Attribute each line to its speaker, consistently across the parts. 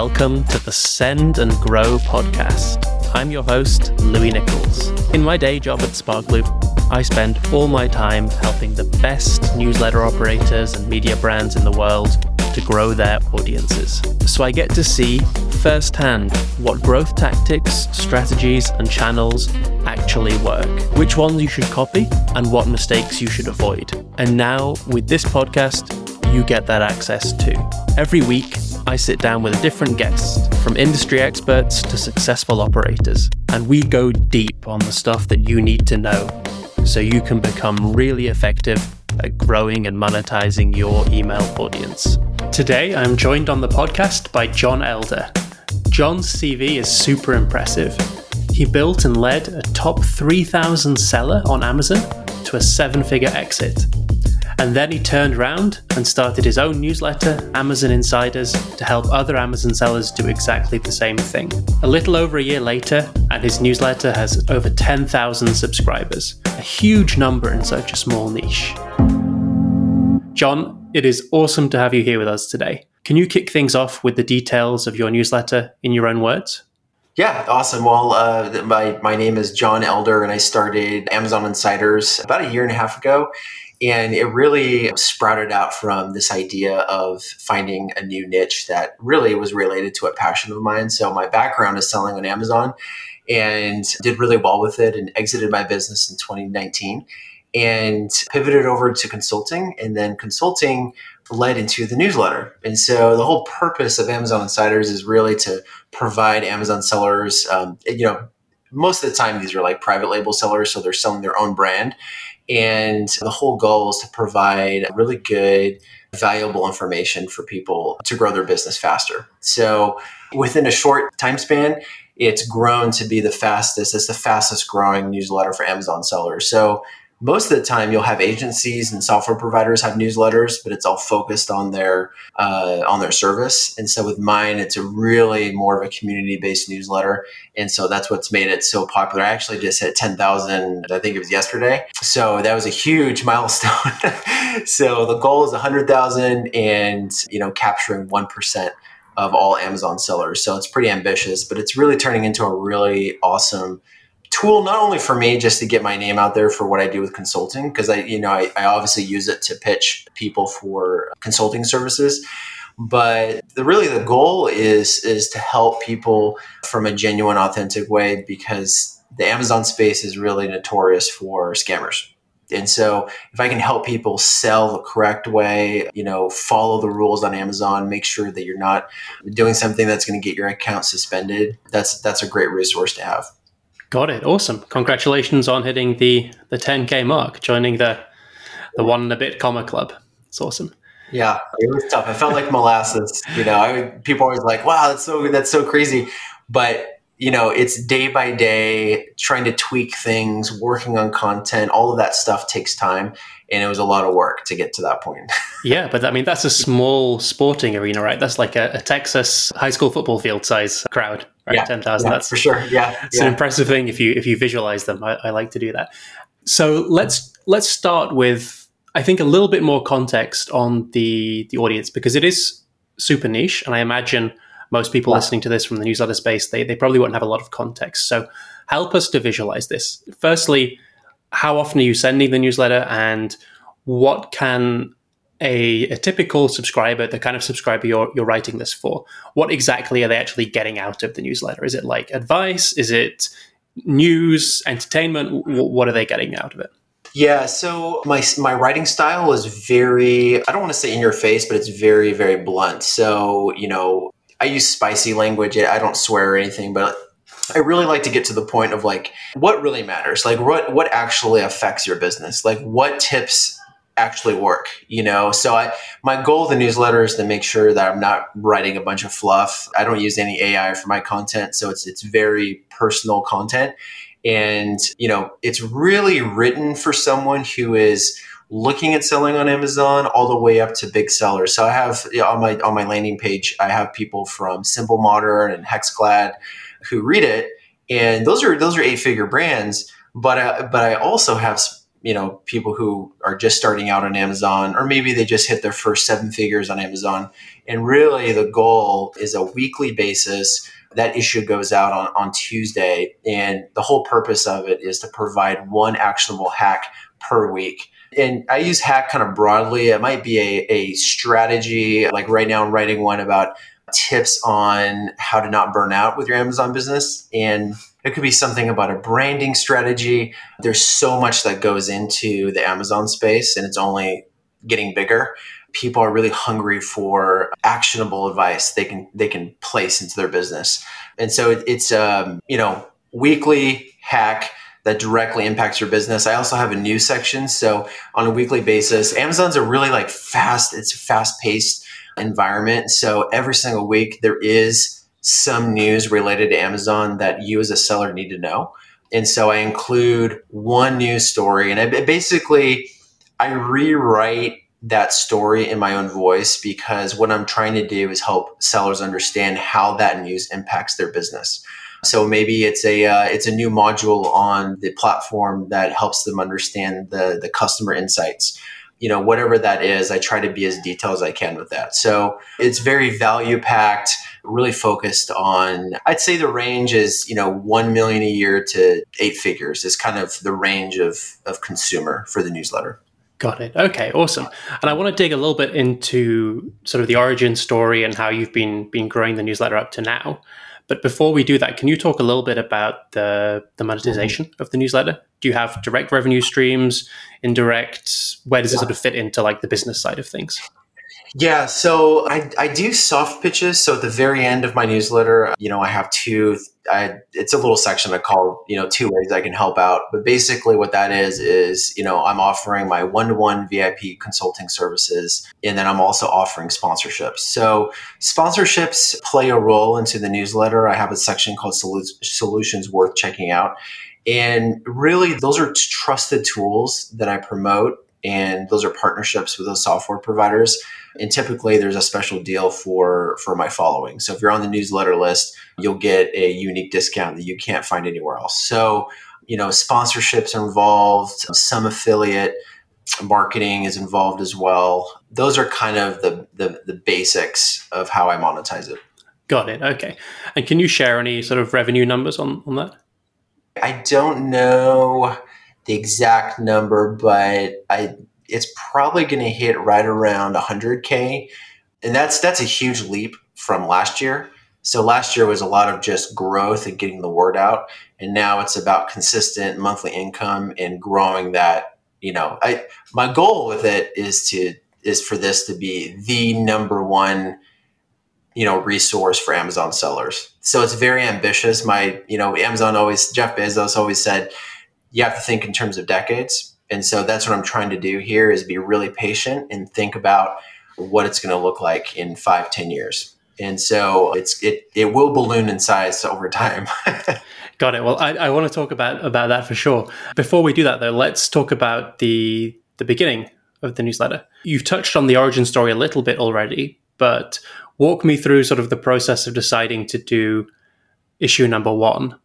Speaker 1: Welcome to the Send and Grow podcast. I'm your host, Louis Nicholls. In my day job at Sparkloop, I spend all my time helping the best newsletter operators and media brands in the world to grow their audiences. So I get to see firsthand what growth tactics, strategies, and channels actually work, which ones you should copy, and what mistakes you should avoid. And now, with this podcast, you get that access too. Every week, I sit down with a different guest, from industry experts to successful operators, and we go deep on the stuff that you need to know so you can become really effective at growing and monetizing your email audience. Today, I'm joined on the podcast by Jon Elder. Jon's CV is super impressive. He built and led a top 3,000 seller on Amazon to a seven figure exit. And then he turned around and started his own newsletter, Amazon Insiders, to help other Amazon sellers do exactly the same thing. A little over a year later, and his newsletter has over 10,000 subscribers, a huge number in such a small niche. Jon, it is awesome to have you here with us today. Can you kick things off with the details of your newsletter in your own words?
Speaker 2: Yeah, awesome. Well, uh, my, my name is Jon Elder, and I started Amazon Insiders about a year and a half ago. And it really sprouted out from this idea of finding a new niche that really was related to a passion of mine. So, my background is selling on Amazon and did really well with it and exited my business in 2019 and pivoted over to consulting. And then consulting led into the newsletter. And so the whole purpose of Amazon Insiders is really to provide Amazon sellers, um, you know, most of the time these are like private label sellers, so they're selling their own brand. And the whole goal is to provide really good, valuable information for people to grow their business faster. So within a short time span, it's grown to be the fastest, it's the fastest growing newsletter for Amazon sellers. So most of the time you'll have agencies and software providers have newsletters but it's all focused on their uh, on their service. And so with mine it's a really more of a community based newsletter. And so that's what's made it so popular. I actually just hit 10000 i think it was yesterday. So that was a huge milestone. So the goal is 100000 and you know capturing 1% of all amazon sellers. So it's pretty ambitious but it's really turning into a really awesome tool not only for me just to get my name out there for what I do with consulting because I you know I, I, obviously use it to pitch people for consulting services but the, really the goal is is to help people from a genuine authentic way because the Amazon space is really notorious for scammers and so if I can help people sell the correct way, you know, follow the rules on Amazon, make sure that you're not doing something that's going to get your account suspended, that's that's a great resource to have.
Speaker 1: Got it. Awesome. Congratulations on hitting the the 10k mark, joining the the one and a bit comma club. It's awesome.
Speaker 2: Yeah, it was tough. I felt like molasses. You know, I people always like, "Wow, that's so that's so crazy," but you know, it's day by day trying to tweak things, working on content. All of that stuff takes time, and it was a lot of work to get to that point.
Speaker 1: yeah, but I mean, that's a small sporting arena, right? That's like a, a Texas high school football field size crowd right?
Speaker 2: Yeah,
Speaker 1: Ten thousand.
Speaker 2: Yeah, that's for sure. Yeah,
Speaker 1: it's yeah. an impressive thing if you if you visualize them. I, I like to do that. So let's let's start with I think a little bit more context on the the audience because it is super niche, and I imagine most people wow. listening to this from the newsletter space they they probably won't have a lot of context. So help us to visualize this. Firstly, how often are you sending the newsletter, and what can a, a, typical subscriber, the kind of subscriber you're, you're writing this for, what exactly are they actually getting out of the newsletter? Is it like advice? Is it news, entertainment? W- what are they getting out of it?
Speaker 2: Yeah, so my my writing style is very I don't want to say in your face, but it's very very blunt. So, you know, I use spicy language. I don't swear or anything, but I really like to get to the point of like what really matters. Like what what actually affects your business? Like what tips actually work you know? So i my goal of the newsletter is to make sure that i'm not writing a bunch of fluff. I don't use any ai for my content so it's it's very personal content. And you know it's really written for someone who is looking at selling on amazon all the way up to big sellers. So i have you know, on my on my landing page i have people from simple modern and hexclad who read it and those are those are eight figure brands but uh, but i also have you know, people who are just starting out on Amazon, or maybe they just hit their first seven figures on Amazon. And really, the goal is a weekly basis. That issue goes out on, on Tuesday. And the whole purpose of it is to provide one actionable hack per week. And I use hack kind of broadly. It might be a, a strategy. Like right now, I'm writing one about tips on how to not burn out with your Amazon business. And it could be something about a branding strategy. There's so much that goes into the Amazon space, and it's only getting bigger. People are really hungry for actionable advice they can they can place into their business, and so it, it's um, you know weekly hack that directly impacts your business. I also have a news section, so on a weekly basis, Amazon's a really like fast. It's a fast paced environment, so every single week there is some news related to Amazon that you as a seller need to know. And so I include one news story and I basically I rewrite that story in my own voice because what I'm trying to do is help sellers understand how that news impacts their business. So maybe it's a uh, it's a new module on the platform that helps them understand the the customer insights you know whatever that is i try to be as detailed as i can with that so it's very value packed really focused on i'd say the range is you know 1 million a year to eight figures is kind of the range of of consumer for the newsletter
Speaker 1: Got it. Okay, awesome. And I want to dig a little bit into sort of the origin story and how you've been been growing the newsletter up to now. But before we do that, can you talk a little bit about the, the monetization mm-hmm. of the newsletter? Do you have direct revenue streams, indirect? Where does it sort of fit into like the business side of things?
Speaker 2: Yeah, so I, I do soft pitches. So at the very end of my newsletter, uh, you know, I have two. I, it's a little section I call, you know, two ways I can help out. But basically, what that is is, you know, I'm offering my one-to-one VIP consulting services, and then I'm also offering sponsorships. So sponsorships play a role into the newsletter. I have a section called Solutions Worth Checking Out, and really, those are trusted tools that I promote, and those are partnerships with those software providers. And typically there's a special deal for for my following. So if you're on the newsletter list you'll get a unique discount that you can't find anywhere else. So you know sponsorships are involved some affiliate marketing is involved as well. Those are kind of the the, the basics of how i monetize it.
Speaker 1: Got it. Okay. And can you share any sort of revenue numbers on on that?
Speaker 2: I don't know the exact number but i it's probably going to hit right around 100k and that's that's a huge leap from last year. So last year was a lot of just growth and getting the word out. And now it's about consistent monthly income and growing that you know i my goal with it is to is for this to be the number one you know resource for amazon sellers. So it's very ambitious. My you know amazon always jeff bezos always said you have to think in terms of decades and so that's what I'm trying to do here is be really patient and think about what it's going to look like in five, ten years. And so it's it it will balloon in size over time.
Speaker 1: Got it. Well, I, I want to talk about about that for sure. Before we do that, though, let's talk about the the beginning of the newsletter. You've touched on the origin story a little bit already, but walk me through sort of the process of deciding to do issue number one.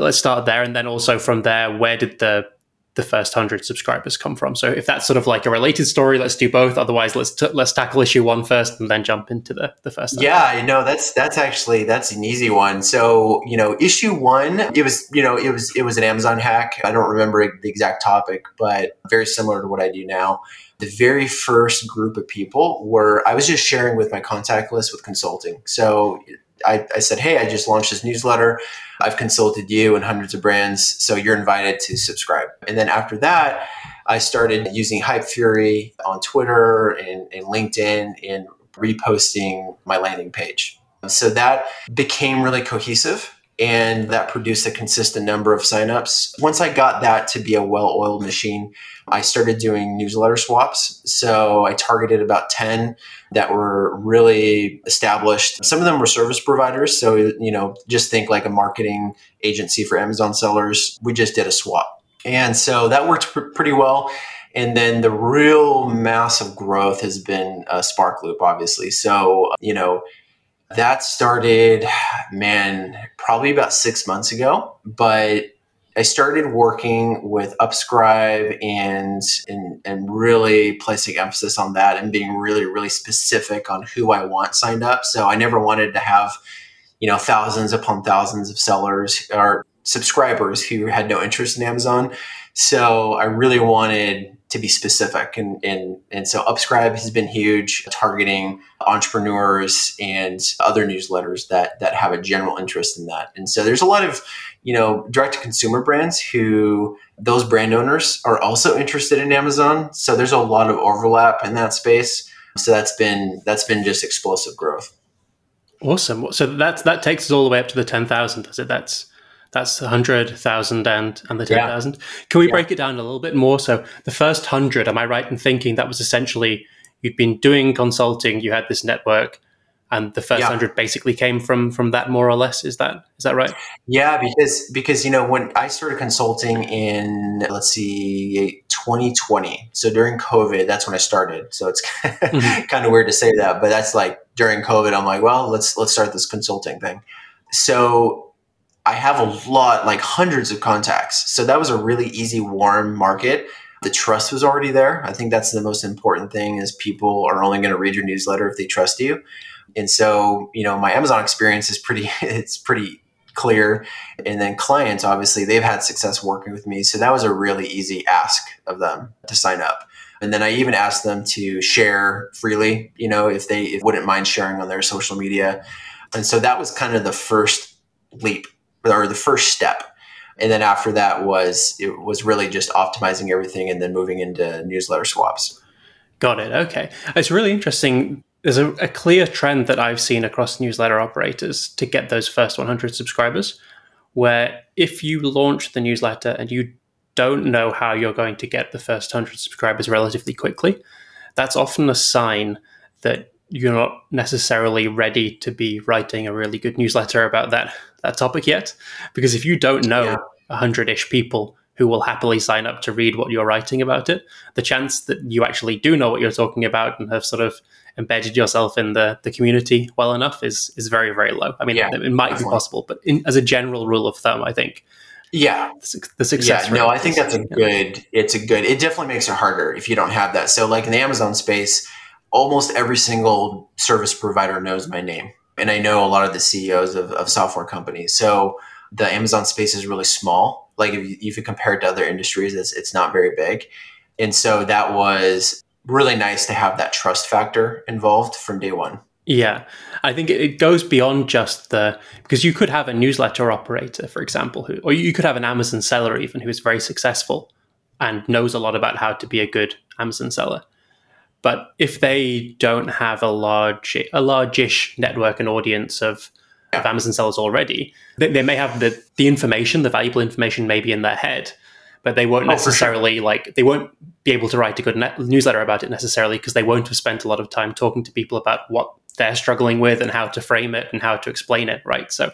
Speaker 1: Let's start there, and then also from there, where did the the first 100 subscribers come from. So if that's sort of like a related story, let's do both. Otherwise, let's t- let's tackle issue one first and then jump into the the first.
Speaker 2: Yeah, you know that's that's actually that's an easy one. So you know, issue one, it was you know it was it was an Amazon hack. I don't remember the exact topic, but very similar to what I do now. The very first group of people were I was just sharing with my contact list with consulting. So I, I said, hey, I just launched this newsletter. I've consulted you and hundreds of brands, so you're invited to subscribe. And then after that, I started using Hypefury on Twitter and, and LinkedIn and reposting my landing page. So that became really cohesive and that produced a consistent number of signups. Once I got that to be a well oiled machine, I started doing newsletter swaps. So I targeted about 10 that were really established. Some of them were service providers. So, you know, just think like a marketing agency for Amazon sellers. We just did a swap. And so that worked pr- pretty well. And then the real massive growth has been uh, Sparkloop, obviously. So, you know, that started, man, probably about six months ago. But I started working with Upscribe and, and and really placing emphasis on that and being really really specific on who I want signed up. So I never wanted to have you know thousands upon thousands of sellers or subscribers who had no interest in Amazon. So I really wanted to be specific. And, and, and so Upscribe has been huge, targeting entrepreneurs and other newsletters that, that have a general interest in that. And so there's a lot of, you know, direct to consumer brands who those brand owners are also interested in Amazon. So there's a lot of overlap in that space. So that's been, that's been just explosive growth.
Speaker 1: Awesome. So that's, that takes us all the way up to the 10,000, does it? That's, that's 100,000 and, and the 10,000. Yeah. Can we yeah. break it down a little bit more? So the first 100, am I right in thinking that was essentially you'd been doing consulting, you had this network, and the first yeah. 100 basically came from from that more or less is that is that right
Speaker 2: yeah because because you know when i started consulting in let's see 2020 so during covid that's when i started so it's mm-hmm. kind of weird to say that but that's like during covid i'm like well let's let's start this consulting thing so I have a lot, like hundreds of contacts. So that was a really easy, warm market. The trust was already there. I think that's the most important thing is people are only going to read your newsletter if they trust you. And so, you know, my Amazon experience is pretty, it's pretty clear. And then clients, obviously, they've had success working with me. So that was a really easy ask of them to sign up. And then I even asked them to share freely, you know, if they if wouldn't mind sharing on their social media. And so that was kind of the first leap or the first step. And then after that was it was really just optimizing everything and then moving into newsletter swaps.
Speaker 1: Got it. Okay. It's really interesting. There's a, a, clear trend that i've seen across newsletter operators to get those first 100 subscribers where if you launch the newsletter and you don't know how you're going to get the first 100 subscribers relatively quickly that's often a sign that you're not necessarily ready to be writing a really good newsletter about that that topic yet because if you don't know a yeah. hundred ish people who will happily sign up to read what you're writing about it, the chance that you actually do know what you're talking about and have sort of embedded yourself in the, the community well enough is is very very low. I mean, yeah, it, might definitely. be possible, but in, as a general rule of thumb, I think.
Speaker 2: Yeah,
Speaker 1: the, success.
Speaker 2: Yeah, no, I think that's a good. It's a good. It definitely makes it harder if you don't have that. So, like in the Amazon space, almost every single service provider knows my name and I know a lot of the CEOs of, of software companies. So the Amazon space is really small. Like if you, if you compare it to other industries, it's, it's not very big. And so that was really nice to have that trust factor involved from day one.
Speaker 1: Yeah, I think it goes beyond just the because you could have a newsletter operator, for example, who, or you could have an Amazon seller even who is very successful and knows a lot about how to be a good Amazon seller. But if they don't have a large, a largish network and audience of, of Amazon sellers already, they, they, may have the, the information, the valuable information, maybe in their head, but they won't oh, necessarily sure. like they won't be able to write a good newsletter about it necessarily because they won't have spent a lot of time talking to people about what they're struggling with and how to frame it and how to explain it. Right. So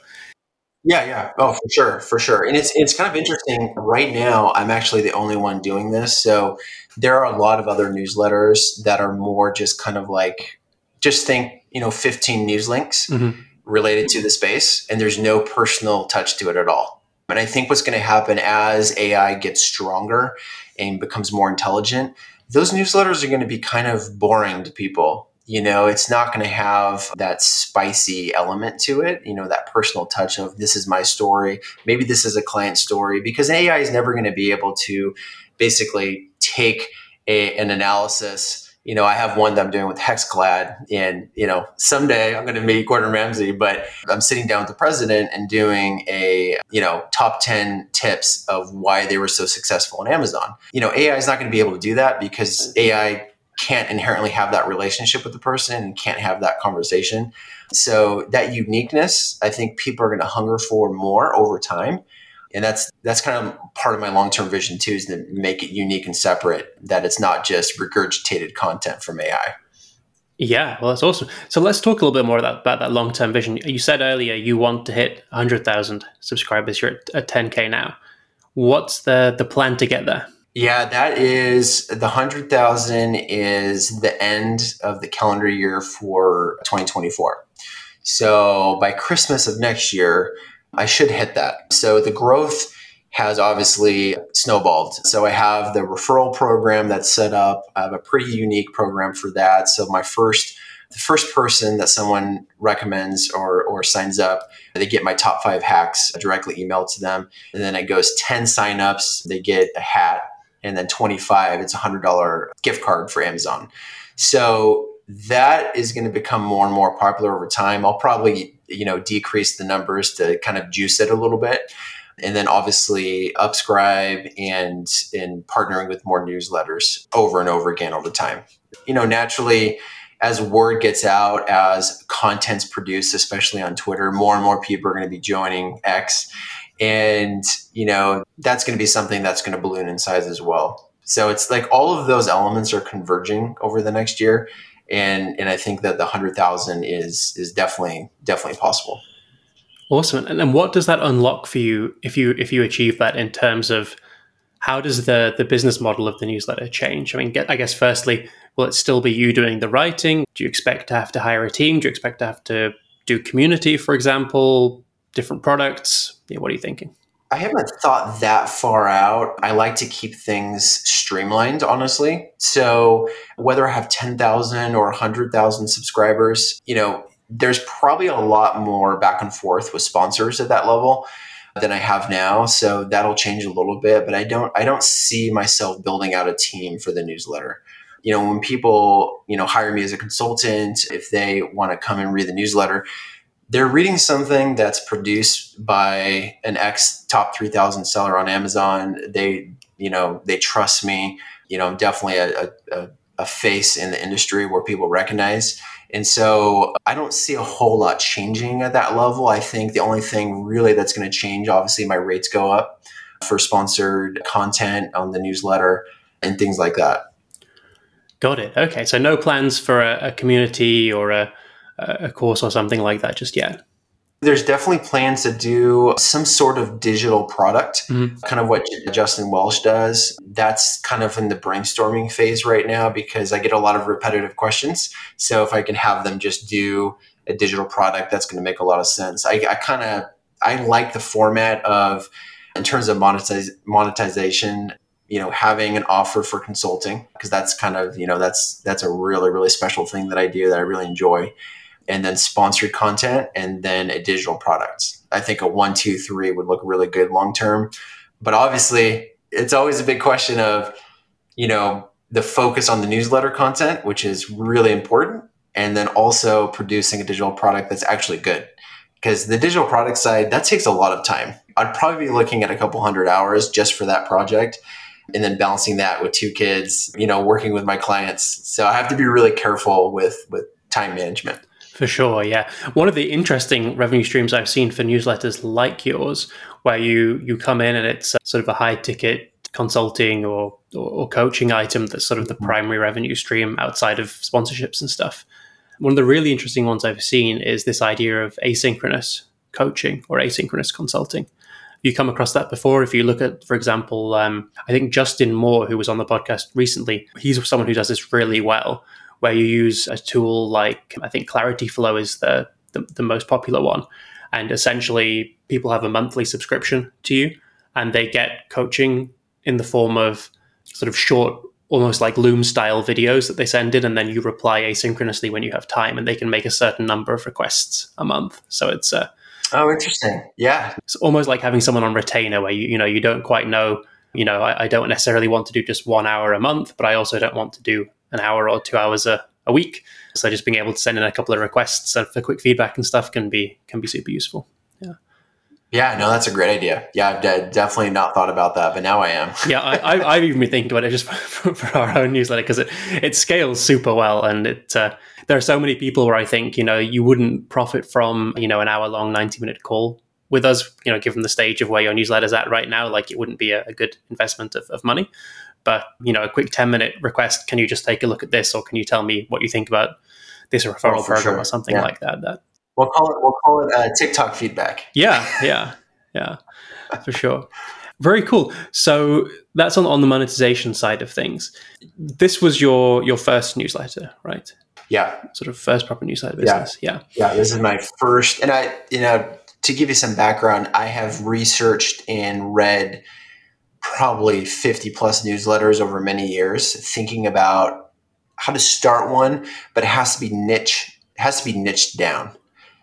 Speaker 2: yeah, yeah. Oh, for sure, for sure. And it's it's kind of interesting. Right now, I'm actually the only one doing this. So there are a lot of other newsletters that are more just kind of like just think, you know, 15 news links mm-hmm. related to the space, and there's no personal touch to it at all. And I think what's going to happen as AI gets stronger and becomes more intelligent, those newsletters are going to be kind of boring to people you know it's not going to have that spicy element to it you know that personal touch of this is my story. Maybe this is a client story because ai is never going to be able to basically take a, an analysis you know i have one that i'm doing with hexclad and you know someday i'm going to meet gordon ramsay but i'm sitting down with the president and doing a you know top 10 tips of why they were so successful on amazon. You know ai is not going to be able to do that because ai can't inherently have that relationship with the person and can't have that conversation. So that uniqueness, I think people are going to hunger for more over time. And that's that's kind of part of my long-term vision too, is to make it unique and separate, that it's not just regurgitated content from AI.
Speaker 1: Yeah, well, that's awesome. So let's talk a little bit more about, about that long-term vision. You said earlier you want to hit 100,000 subscribers. You're at, at 10K now. What's the, the plan to get there?
Speaker 2: Yeah, that is the 100,000 is the end of the calendar year for 2024. So by Christmas of next year, I should hit that. So the growth has obviously snowballed. So I have the referral program that's set up. I have a pretty unique program for that. So my first the first person that someone recommends or, or signs up, they get my top five hacks directly emailed to them. And then it goes 10 signups, they get a hat, and then 25, it's a $100 gift card for Amazon. So that is going to become more and more popular over time. I'll probably, you know, decrease the numbers to kind of juice it a little bit and then obviously upscribe and in partnering with more newsletters over and over again all the time you know naturally as word gets out as content's produced especially on twitter more and more people are going to be joining x and you know that's going to be something that's going to balloon in size as well so it's like all of those elements are converging over the next year and and i think that the 100000 is is definitely definitely possible
Speaker 1: Awesome. And then what does that unlock for you if you if you achieve that in terms of how does the the business model of the newsletter change? I mean, get, I guess firstly, will it still be you doing the writing? Do you expect to have to hire a team? Do you expect to have to do community, for example, different products? Yeah, what are you thinking?
Speaker 2: I haven't thought that far out. I like to keep things streamlined, honestly. So whether I have 10,000 or 100,000 subscribers, you know, there's probably a lot more back and forth with sponsors at that level than I have now. So that'll change a little bit, but I don't I don't see myself building out a team for the newsletter. You know, when people, you know, hire me as a consultant, if they want to come and read the newsletter, they're reading something that's produced by an ex top 3000 seller on Amazon. They, you know, they trust me. You know, I'm definitely a, a, a face in the industry where people recognize and so I don't see a whole lot changing at that level. I think the only thing really that's going to change, obviously, my rates go up for sponsored content on the newsletter and things like that.
Speaker 1: Got it. Okay. So no plans for a, a community or a, a course or something like that just yet.
Speaker 2: There's definitely plans to do some sort of digital product, mm-hmm. kind of what Justin Welsh does. That's kind of in the brainstorming phase right now because I get a lot of repetitive questions. So if I can have them just do a digital product, that's going to make a lot of sense. I, I kind of I like the format of in terms of monetize, monetization you know having an offer for consulting because that's kind of you know that's that's a really really special thing that i do that i really enjoy and then sponsored content and then a digital product. I think a one, two, three would look really good long term. But obviously, it's always a big question of, you know, the focus on the newsletter content, which is really important, and then also producing a digital product that's actually good. Because the digital product side, that takes a lot of time. I'd probably be looking at a couple hundred hours just for that project and then balancing that with two kids, you know, working with my clients. So I have to be really careful with with time management.
Speaker 1: For sure, yeah. One of the interesting revenue streams I've seen for newsletters like yours, where you you come in and it's sort of a high ticket consulting or, or, or coaching item that's sort of the mm-hmm. primary revenue stream outside of sponsorships and stuff. One of the really interesting ones I've seen is this idea of asynchronous coaching or asynchronous consulting. You come across that before? If you look at, for example, um, I think Justin Moore, who was on the podcast recently, he's someone who does this really well, where you use a tool like I think ClarityFlow is the, the, the most popular one. And essentially, people have a monthly subscription to you and they get coaching in the form of sort of short, almost like Loom style videos that they send in. And then you reply asynchronously when you have time and they can make a certain number of requests a month. So it's a. Uh,
Speaker 2: oh, interesting. Yeah.
Speaker 1: It's almost like having someone on retainer where you, you know, you don't quite know you know, I, I, don't necessarily want to do just one hour a month, but I also don't want to do an hour or two hours a, a week. So just being able to send in a couple of requests for quick feedback and stuff can be can be super useful. Yeah.
Speaker 2: Yeah, no, that's a great idea. Yeah, I've de- definitely not thought about that, but now I am.
Speaker 1: yeah, I, have even been thinking about it just for, for our own newsletter because it, it scales super well, and it uh, there are so many people where I think you know you wouldn't profit from you know an hour long ninety minute call with us. You know, given the stage of where your newsletter's at right now, like it wouldn't be a, a good investment of, of money. But you know, a quick ten minute request. Can you just take a look at this, or can you tell me what you think about this referral oh, program sure. or something yeah. like that? That
Speaker 2: we'll call it. We'll call it uh, TikTok feedback.
Speaker 1: Yeah, yeah, yeah, for sure. Very cool. So that's on, on the monetization side of things. This was your your first newsletter, right?
Speaker 2: Yeah.
Speaker 1: Sort of first proper newsletter business. Yeah.
Speaker 2: Yeah. yeah this is my first, and I, you know, to give you some background, I have researched and read probably 50 plus newsletters over many years, thinking about how to start one, but it has to be niche, it has to be niched down.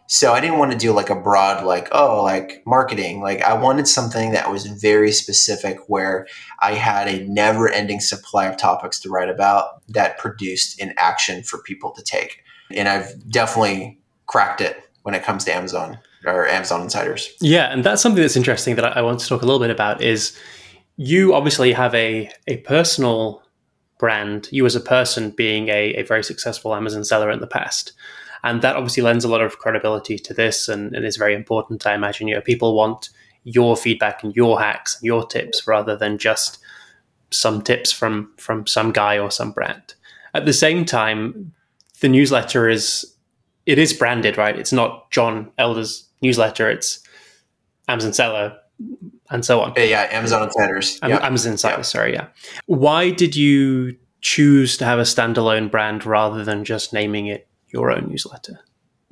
Speaker 2: So I didn't want to do like a broad, like, oh, like marketing. Like I wanted something that was very specific where I had a never ending supply of topics to write about that produced an action for people to take. And I've definitely cracked it when it comes to Amazon or Amazon insiders.
Speaker 1: Yeah. And that's something that's interesting that I want to talk a little bit about is you obviously have a, a personal brand, you as a person being a, a very successful Amazon seller in the past. And that obviously lends a lot of credibility to this and, and is very important, I imagine. You know, people want your feedback and your hacks and your tips rather than just some tips from from some guy or some brand. At the same time, the newsletter is it is branded, right? It's not Jon Elder's newsletter, it's Amazon Seller and so on.
Speaker 2: Yeah, Amazon Insiders.
Speaker 1: Yeah. Amazon Insiders, yeah. sorry, yeah. Why did you choose to have a standalone brand rather than just naming it your own newsletter?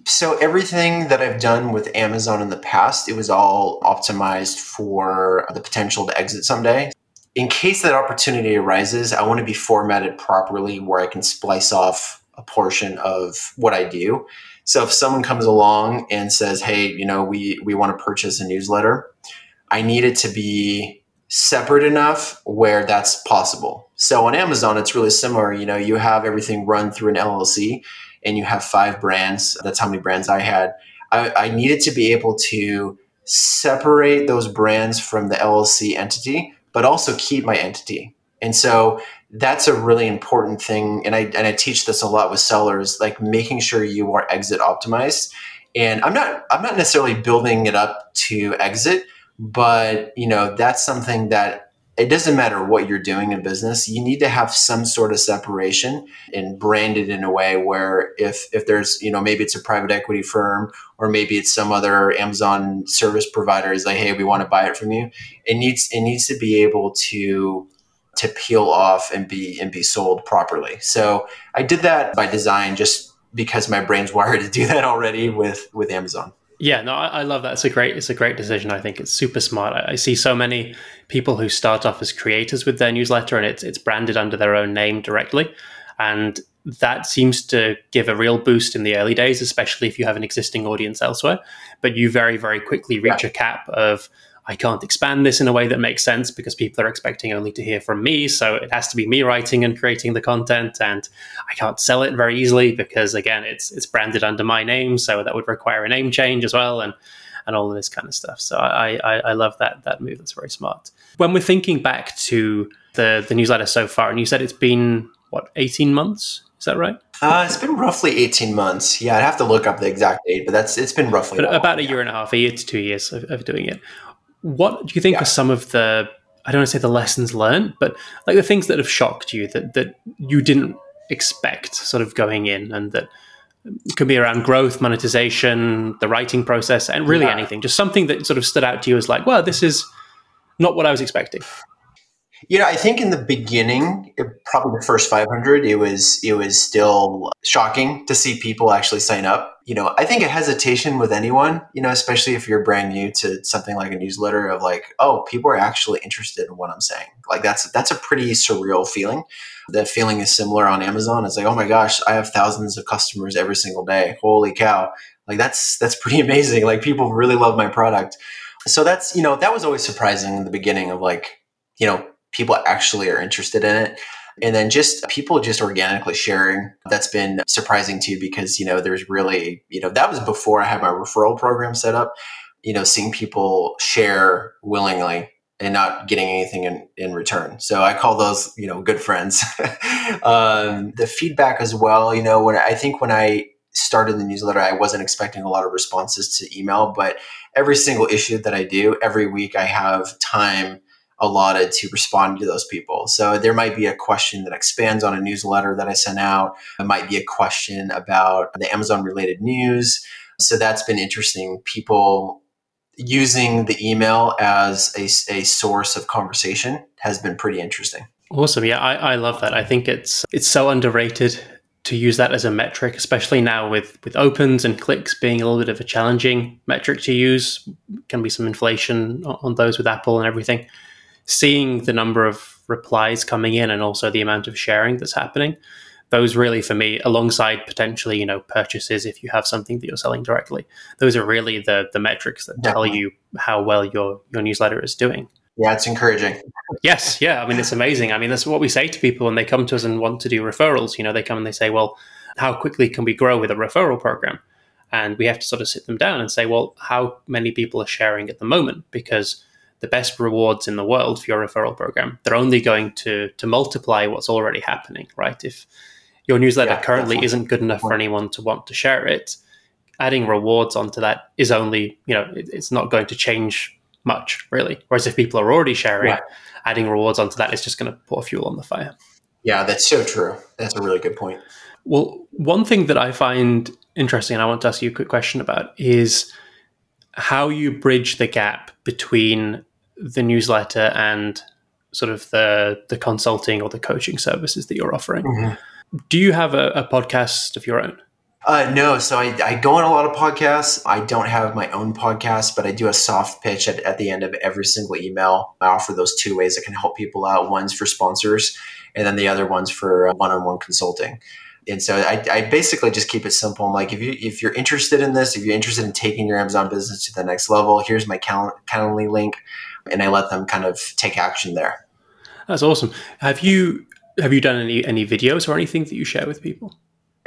Speaker 2: So everything that I've done with Amazon in the past, it was all optimized for the potential to exit someday. In case that opportunity arises, I want to be formatted properly where I can splice off a portion of what I do. So if someone comes along and says, "Hey, you know, we we want to purchase a newsletter," I need it to be separate enough where that's possible. So on Amazon, it's really similar. You know, you have everything run through an LLC and you have five brands. That's how many brands I had. I, I needed to be able to separate those brands from the LLC entity, but also keep my entity. And so that's a really important thing. And I and I teach this a lot with sellers, like making sure you are exit optimized. And I'm not I'm not necessarily building it up to exit, but you know that's something that it doesn't matter what you're doing in business you need to have some sort of separation and brand it in a way where if if there's you know maybe it's a private equity firm or maybe it's some other amazon service provider is like hey we want to buy it from you. It needs it needs to be able to to peel off and be and be sold properly. So i did that by design just because my brain's wired to do that already with with amazon
Speaker 1: yeah, no, I, I, love that. It's a great, it's a great decision. I think it's super smart. I, I, see so many people who start off as creators with their newsletter, and it's it's branded under their own name directly, and that seems to give a real boost in the early days, especially if you have an existing audience elsewhere. But you very, very quickly reach yeah. a cap of I can't expand this in a way that makes sense because people are expecting only to hear from me. So it has to be me writing and creating the content, and I can't sell it very easily because again, it's it's branded under my name, so that would require a name change as well, and and all of this kind of stuff. So I I, I love that that move. That's very smart. When we're thinking back to the the newsletter so far, and you said it's been what eighteen months. Is that right?
Speaker 2: Uh, it's been roughly 18 months. Yeah, I'd have to look up the exact date, but that's it's been roughly
Speaker 1: about a year and a half, a year to two years of, of doing it. What do you think yeah. are some of the I don't want to say the lessons learned, but like the things that have shocked you that that you didn't expect sort of going in and that um, could be around growth, monetization, the writing process, and really yeah. anything. Just something that sort of stood out to you as like, well, this is not what I was expecting.
Speaker 2: You know, I think in the beginning, probably the first 500, it was it was still shocking to see people actually sign up. You know, I think a hesitation with anyone, you know, especially if you're brand new to something like a newsletter of like, oh, people are actually interested in what I'm saying. Like that's that's a pretty surreal feeling. That feeling is similar on Amazon. It's like, oh my gosh, I have thousands of customers every single day. Holy cow! Like that's that's pretty amazing. Like people really love my product. So that's you know that was always surprising in the beginning of like you know people actually are interested in it. And then just people just organically sharing. That's been surprising too because, you know, there's really, you know, that was before I had my referral program set up. You know, seeing people share willingly and not getting anything in, in return. So I call those, you know, good friends. um, the feedback as well, you know, when I think when I started the newsletter, I wasn't expecting a lot of responses to email, but every single issue that I do, every week I have time allotted to respond to those people. So there might be a question that expands on a newsletter that I sent out. It might be a question about the Amazon related news. So that's been interesting. People using the email as a, a source of conversation has been pretty interesting.
Speaker 1: Awesome. Yeah, I, I love that. I think it's it's so underrated to use that as a metric, especially now with with opens and clicks being a little bit of a challenging metric to use. Can be some inflation on those with Apple and everything. Seeing the number of replies coming in and also the amount of sharing that's happening, those really for me, alongside potentially you know purchases if you have something that you're selling directly, those are really the the metrics that Definitely. tell you how well your your newsletter is doing.
Speaker 2: Yeah, it's encouraging.
Speaker 1: yes, yeah. I mean, it's amazing. I mean, that's what we say to people when they come to us and want to do referrals. You know, they come and they say, well, how quickly can we grow with a referral program? And we have to sort of sit them down and say, well, how many people are sharing at the moment? Because the best rewards in the world for your referral program, they're only going to to multiply what's already happening, right? If your newsletter yeah, currently isn't good enough for anyone to want to share it, adding rewards onto that is only, you know, it, it's not going to change much, really. Whereas if people are already sharing, yeah. adding rewards onto that is just going to pour fuel on the fire.
Speaker 2: Yeah, that's so true. That's a really good point.
Speaker 1: Well, one thing that I find interesting, and I want to ask you a quick question about, is how you bridge the gap between the newsletter and sort of the the consulting or the coaching services that you're offering. Mm-hmm. Do you have a, a podcast of your own?
Speaker 2: Uh, no, so I, I go on a lot of podcasts. I don't have my own podcast, but I do a soft pitch at, at the end of every single email. I offer those two ways that can help people out. One's for sponsors, and then the other one's for one on one consulting. And so I, I, basically just keep it simple. I'm like, if you if you're interested in this, if you're interested in taking your Amazon business to the next level, here's my Cal- Calendly link, and I let them kind of take action there.
Speaker 1: That's awesome. Have you have you done any any videos or anything that you share with people?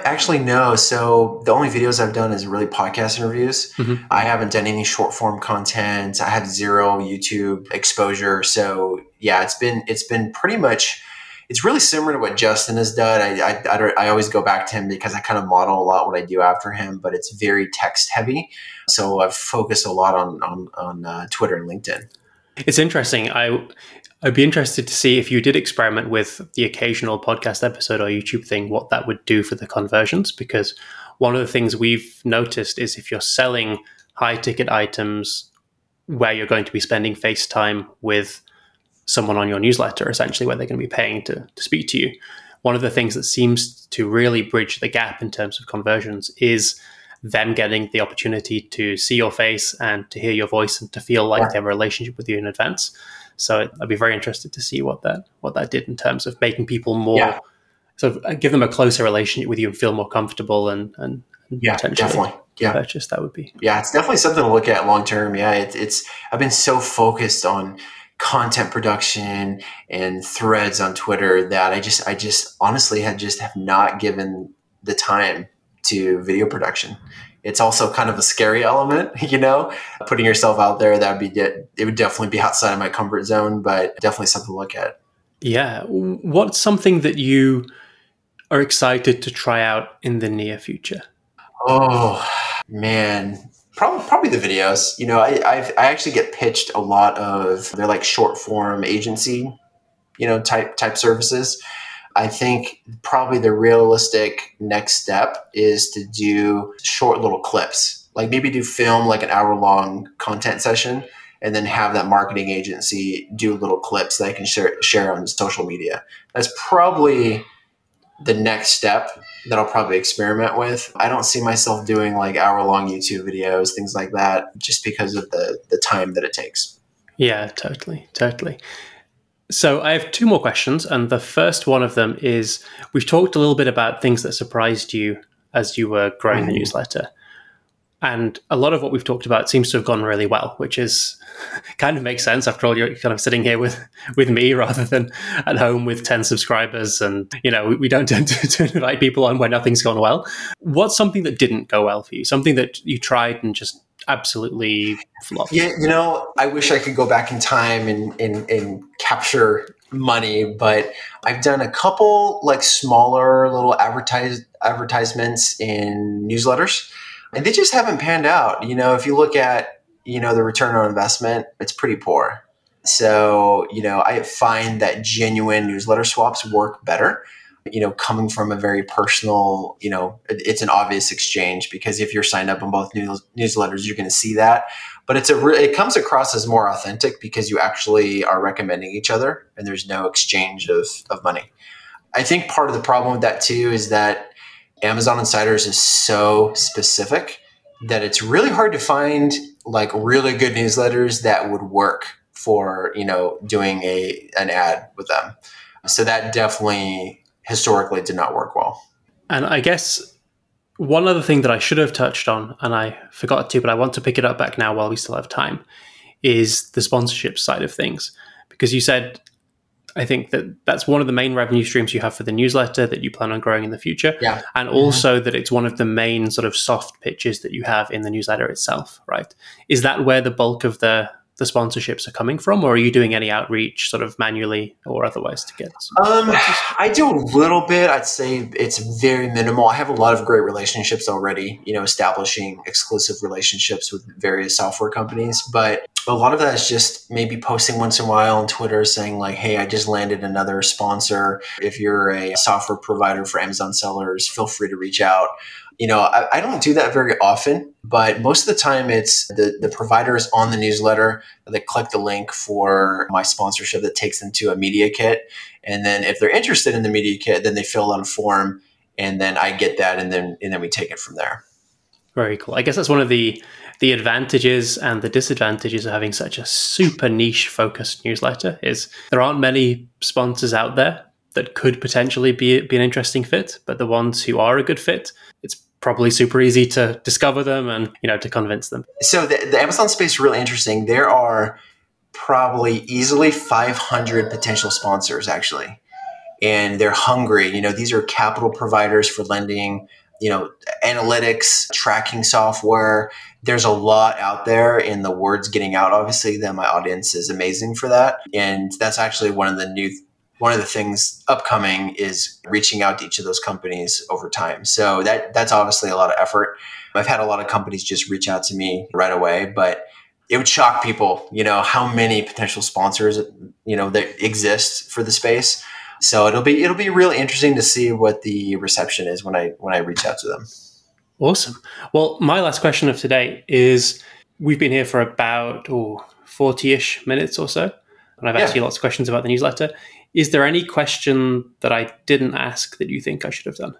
Speaker 2: Actually, no. So the only videos I've done is really podcast interviews. Mm-hmm. I haven't done any short form content. I have zero YouTube exposure. So yeah, it's been it's been pretty much. It's really similar to what Justin has done. I, I, I, I always go back to him because I kind of model a lot what I do after him, but it's very text heavy. So I've focused a lot on on, on uh, Twitter and LinkedIn.
Speaker 1: It's interesting. I I'd be interested to see if you did experiment with the occasional podcast episode or YouTube thing, what that would do for the conversions. Because one of the things we've noticed is if you're selling high ticket items where you're going to be spending face time with someone on your newsletter, essentially where they're going to be paying to, to speak to you, one of the things that seems to really bridge the gap in terms of conversions is them getting the opportunity to see your face and to hear your voice and to feel like yeah. they have a relationship with you in advance. So I'd be very interested to see what that what that did in terms of making people more yeah. sort of uh, give them a closer relationship with you and feel more comfortable and and, and
Speaker 2: yeah, potentially definitely. Yeah.
Speaker 1: purchase. That would be
Speaker 2: yeah, it's definitely something to look at long term. Yeah, it, it's I've been so focused on content production and threads on Twitter that I just I just honestly had just have not given the time to video production it's also kind of a scary element, you know, putting yourself out there. That would be it would definitely be outside of my comfort zone, but definitely something to look at.
Speaker 1: Yeah, what's something that you are excited to try out in the near future?
Speaker 2: Oh man, probably probably the videos. You know, I I've, i actually get pitched a lot of they're like short form agency, you know, type type services I think probably the realistic next step is to do short little clips, like maybe do film like an hour long content session and then have that marketing agency do little clips that I can share, share on social media. That's probably the next step that I'll probably experiment with. I don't see myself doing like hour long YouTube videos, things like that, just because of the, the time that it takes.
Speaker 1: Yeah, totally. Totally. So I have two more questions, and the first one of them is we've talked a little bit about things that surprised you as you were growing mm. the newsletter. And a lot of what we've talked about seems to have gone really well, which is kind of makes sense. After all, you're kind of sitting here with, with me rather than at home with 10 subscribers. And, you know, we, don't tend to, invite people on when nothing's gone well. What's something that didn't go well for you? Something that you tried and just absolutely flopped.
Speaker 2: Yeah, you know, I wish I could go back in time and, and, and capture money, but I've done a couple like smaller little advertise advertisements in newsletters, and they just haven't panned out. You know, if you look at you know the return on investment, it's pretty poor. So you know, I find that genuine newsletter swaps work better you know, coming from a very personal, you know, it's an obvious exchange because if you're signed up on both news, newsletters, you're going to see that. But it's a re- it comes across as more authentic because you actually are recommending each other and there's no exchange of, of money. I think part of the problem with that too is that Amazon Insiders is so specific that it's really hard to find like really good newsletters that would work for you know doing a an ad with them. So that definitely historically did not work well.
Speaker 1: And I guess one other thing that I should have touched on, and I forgot to, but I want to pick it up back now while we still have time, is the sponsorship side of things. Because you said, I think that that's one of the main revenue streams you have for the newsletter that you plan on growing in the future.
Speaker 2: Yeah.
Speaker 1: And also mm-hmm. that it's one of the main sort of soft pitches that you have in the newsletter itself, right? Is that where the bulk of the the sponsorships are coming from, or are you doing any outreach sort of manually or otherwise to get?
Speaker 2: Um, I do a little bit. I'd say it's very minimal. I have a lot of great relationships already. You know, establishing exclusive relationships with various software companies, but a lot of that is just maybe posting once in a while on Twitter saying like, "Hey, I just landed another sponsor. If you're a software provider for Amazon sellers, feel free to reach out." you know, I, I, don't do that very often, but most of the time it's the, the providers on the newsletter that click the link for my sponsorship that takes them to a media kit. And then if they're interested in the media kit, then they fill out a form and then I get that and then and then we take it from there.
Speaker 1: Very cool. I guess that's one of the the advantages and the disadvantages of having such a super niche focused newsletter is there aren't many sponsors out there that could potentially be, be an interesting fit, but the ones who are a good fit, it's probably super easy to discover them and you know to convince them.
Speaker 2: So the, the Amazon space is really interesting. There are probably easily 500 potential sponsors actually, and they're hungry. You know, these are capital providers for lending. You know, analytics, tracking software. There's a lot out there, and the word's getting out. Obviously, that my audience is amazing for that, and that's actually one of the new one of the things upcoming is reaching out to each of those companies over time. So that that's obviously a lot of effort. I've had a lot of companies just reach out to me right away, but it would shock people, you know, how many potential sponsors, you know, that exist for the space. So it'll be it'll be really interesting to see what the reception is when I when I reach out to them.
Speaker 1: Awesome. Well, my last question of today is we've been here for about oh, 40-ish minutes or so. And I've asked yeah. you lots of questions about the newsletter. Is there any question that I didn't ask that you think I should have done?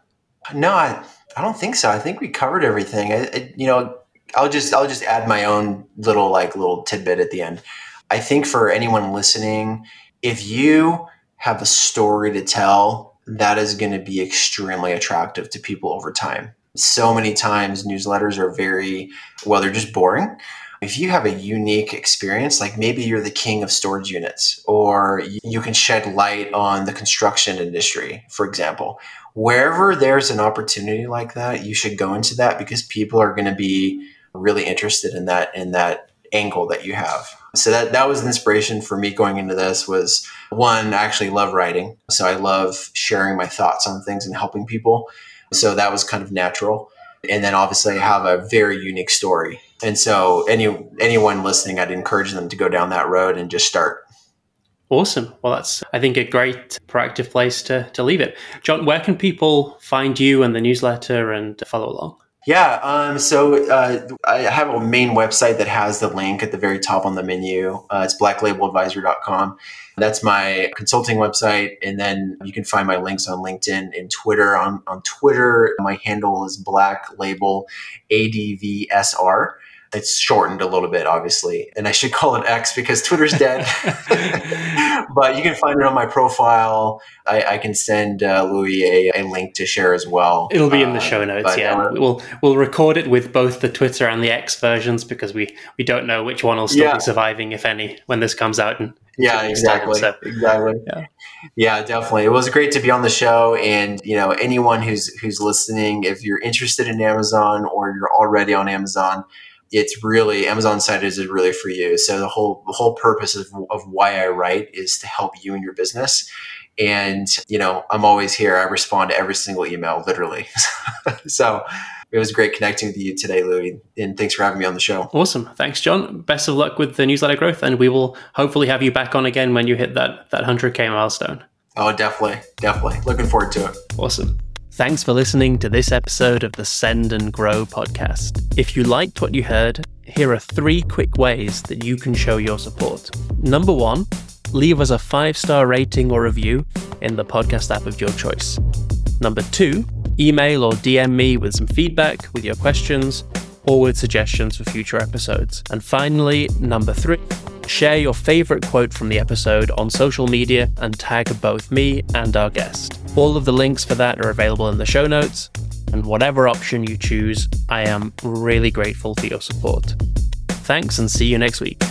Speaker 2: No, I, I don't think so. I think we covered everything. I, I, you know, I'll just I'll just add my own little like little tidbit at the end. I think for anyone listening, if you have a story to tell, that is going to be extremely attractive to people over time. So many times newsletters are very well, they're just boring if you have a unique experience, like maybe you're the king of storage units, or you can shed light on the construction industry, for example, wherever there's an opportunity like that, you should go into that because people are going to be really interested in that in that angle that you have. So that that was the inspiration for me going into this was one, I actually love writing. So I love sharing my thoughts on things and helping people. So that was kind of natural. And then obviously I have a very unique story and so any anyone listening, I'd encourage them to go down that road and just start.
Speaker 1: Awesome. Well, that's I think a great proactive place to to leave it. Jon, where can people find you and the newsletter and follow along?
Speaker 2: Yeah, um, so uh, I have a main website that has the link at the very top on the menu. Uh, it's blacklabeladvisor.com. That's my consulting website. And then you can find my links on LinkedIn and Twitter. On, on Twitter, my handle is Black Label ADVSR it's shortened a little bit, obviously. And I should call it X because Twitter's dead. but you can find it on my profile. I, I can send uh, Louis a, a, link to share as well.
Speaker 1: It'll be in the show uh, notes. But, yeah, uh, we'll we'll record it with both the Twitter and the X versions because we we don't know which one will still yeah. be surviving, if any, when this comes out. And
Speaker 2: yeah, exactly, time, so, exactly. Yeah. yeah, definitely. It was great to be on the show, and you know, anyone who's who's listening, if you're interested in Amazon or you're already on Amazon it's really Amazon Insiders is really for you. So the whole the whole purpose of, of why I write is to help you in your business. And you know, I'm always here. I respond to every single email, literally. so it was great connecting with you today, Louis. And thanks for having me on the show.
Speaker 1: Awesome. Thanks, Jon. Best of luck with the newsletter growth. And we will hopefully have you back on again when you hit that that 100k milestone.
Speaker 2: Oh, definitely. Definitely. Looking forward to it.
Speaker 1: Awesome. Thanks for listening to this episode of the Send and Grow podcast. If you liked what you heard, here are three quick ways that you can show your support. Number one, leave us a five star rating or review in the podcast app of your choice. Number two, Email or DM me with some feedback, with your questions, or with suggestions for future episodes. And finally, number three, share your favorite quote from the episode on social media and tag both me and our guest. All of the links for that are available in the show notes, and whatever option you choose, I am really grateful for your support. Thanks and see you next week.